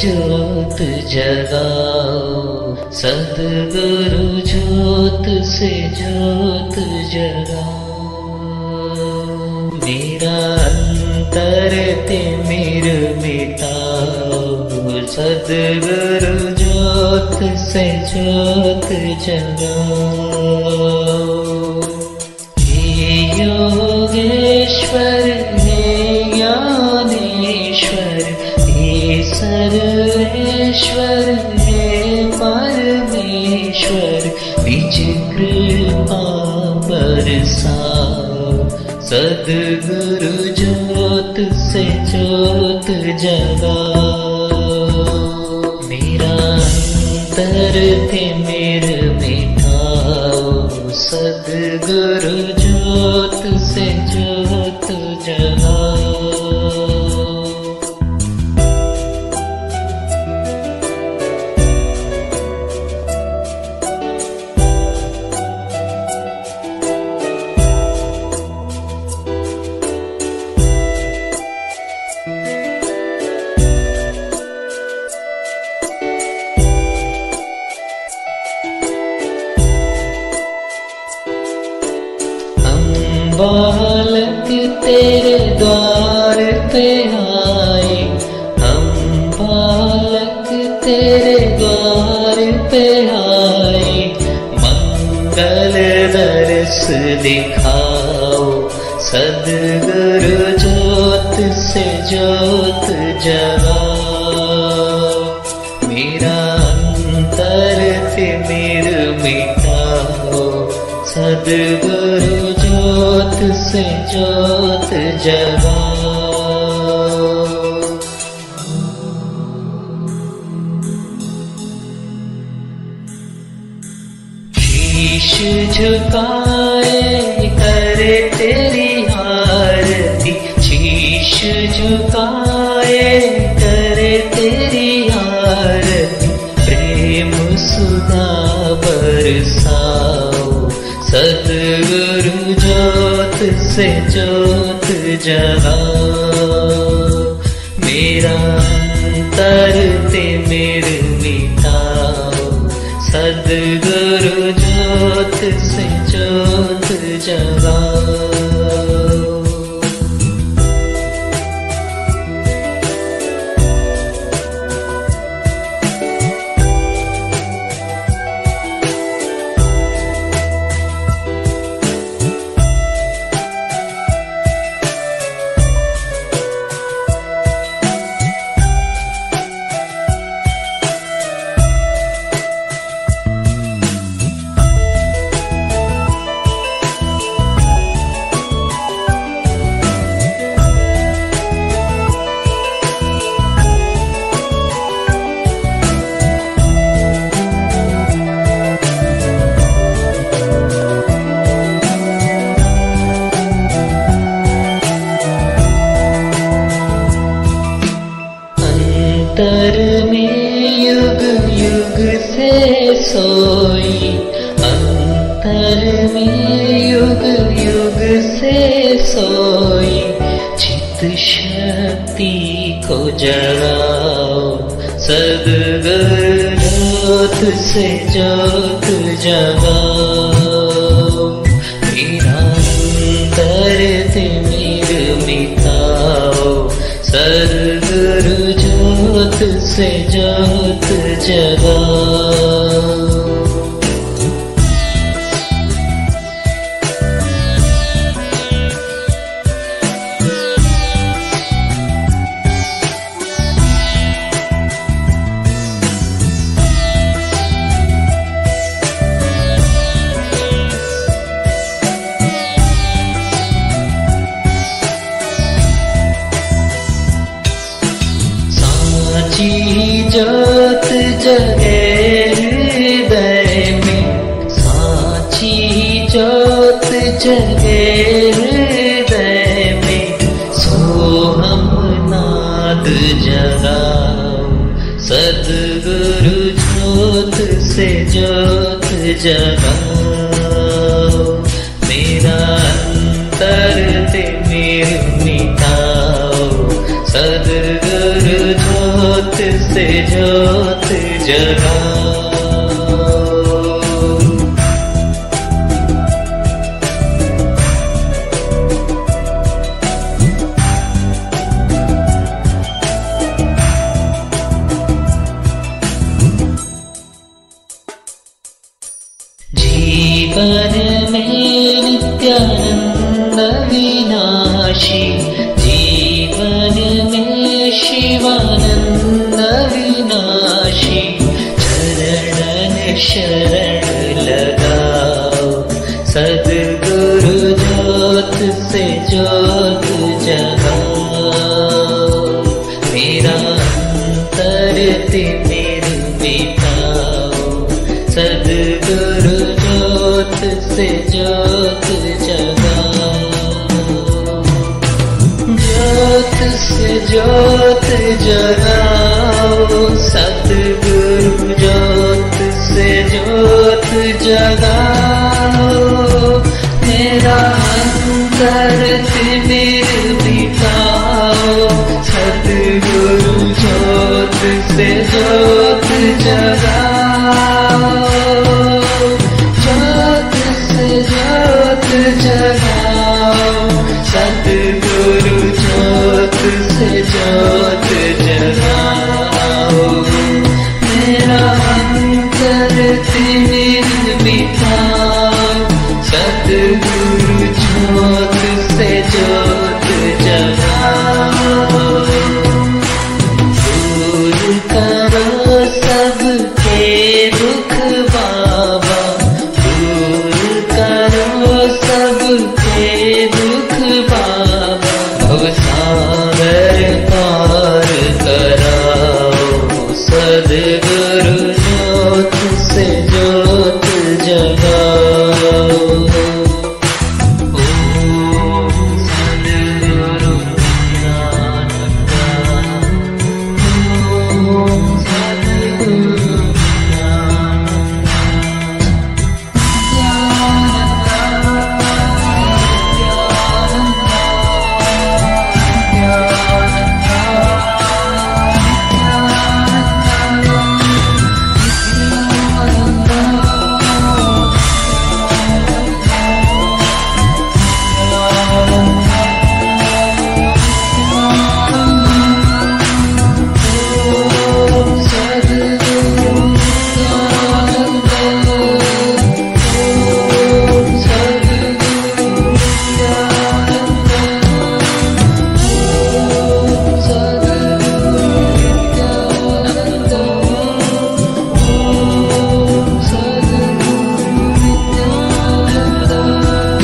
ज्योत जगाओ। सदगुरु ज्योत जगाओ। मेरा अंतर तिमिर मिटाओ। सदगुरु ज्योत जगाओ। हे योगेश्वर हे ज्ञानेश्वर सर्वेश्वर हे परमेश्वर निज कृपा बरसाओ सदगुरु ज्योत से ज्योत जगाओ मेरा अंतर तिमिर मिटाओ सदगुरु ज्योत से ज्योत जगाओ बालक तेरे द्वार पे आए हम बालक तेरे द्वार पे आए मंगल दर्श दिखाओ, सदगुरु ज्योत से ज्योत जगाओ। सदगुरु ज्योत से ज्योत जगाओ शीश झुकाए करे तेरी आरती शीश झुकाए से जत् जगा मेरा अंतर ते मेरे मिटाओ। सदगुरु पिता से जत्ोत् जगा अंतर में युग युग से सोई। अंतर में युग युग से सोई। चित शक्ति को जगाओ। सदगुरु से ज्योत जगाओ। मेरा अंतर तिमिर सदगुरु से ज्योत जगाओ साची ज्योत जगे हृदय में। साची ज्योत जगे हृदय में। सोहम नाद जगाओ, सदगुरु ज्योत से ज्योत जगाओ। ज्योत से ज्योति जगाओ शरण लगाओ। सदगुरु ज्योत से ज्योत जगाओ। मेरा अंतर तिमिर मिटाओ सदगुरु ज्योत से ज्योत जगाओ। ज्योत से ज्योत जगाओ। सतगुरु जगाओ मेरा अंतर तिमिर मिटाओ सतगुरु ज्योत से ज्योत जगाओ। ज्योत से ज्योत जगाओ। सतगुरु ज्योत से ज्योत जगाओ। मेरा अंतर तिमिर पिता सतगुरु छोड़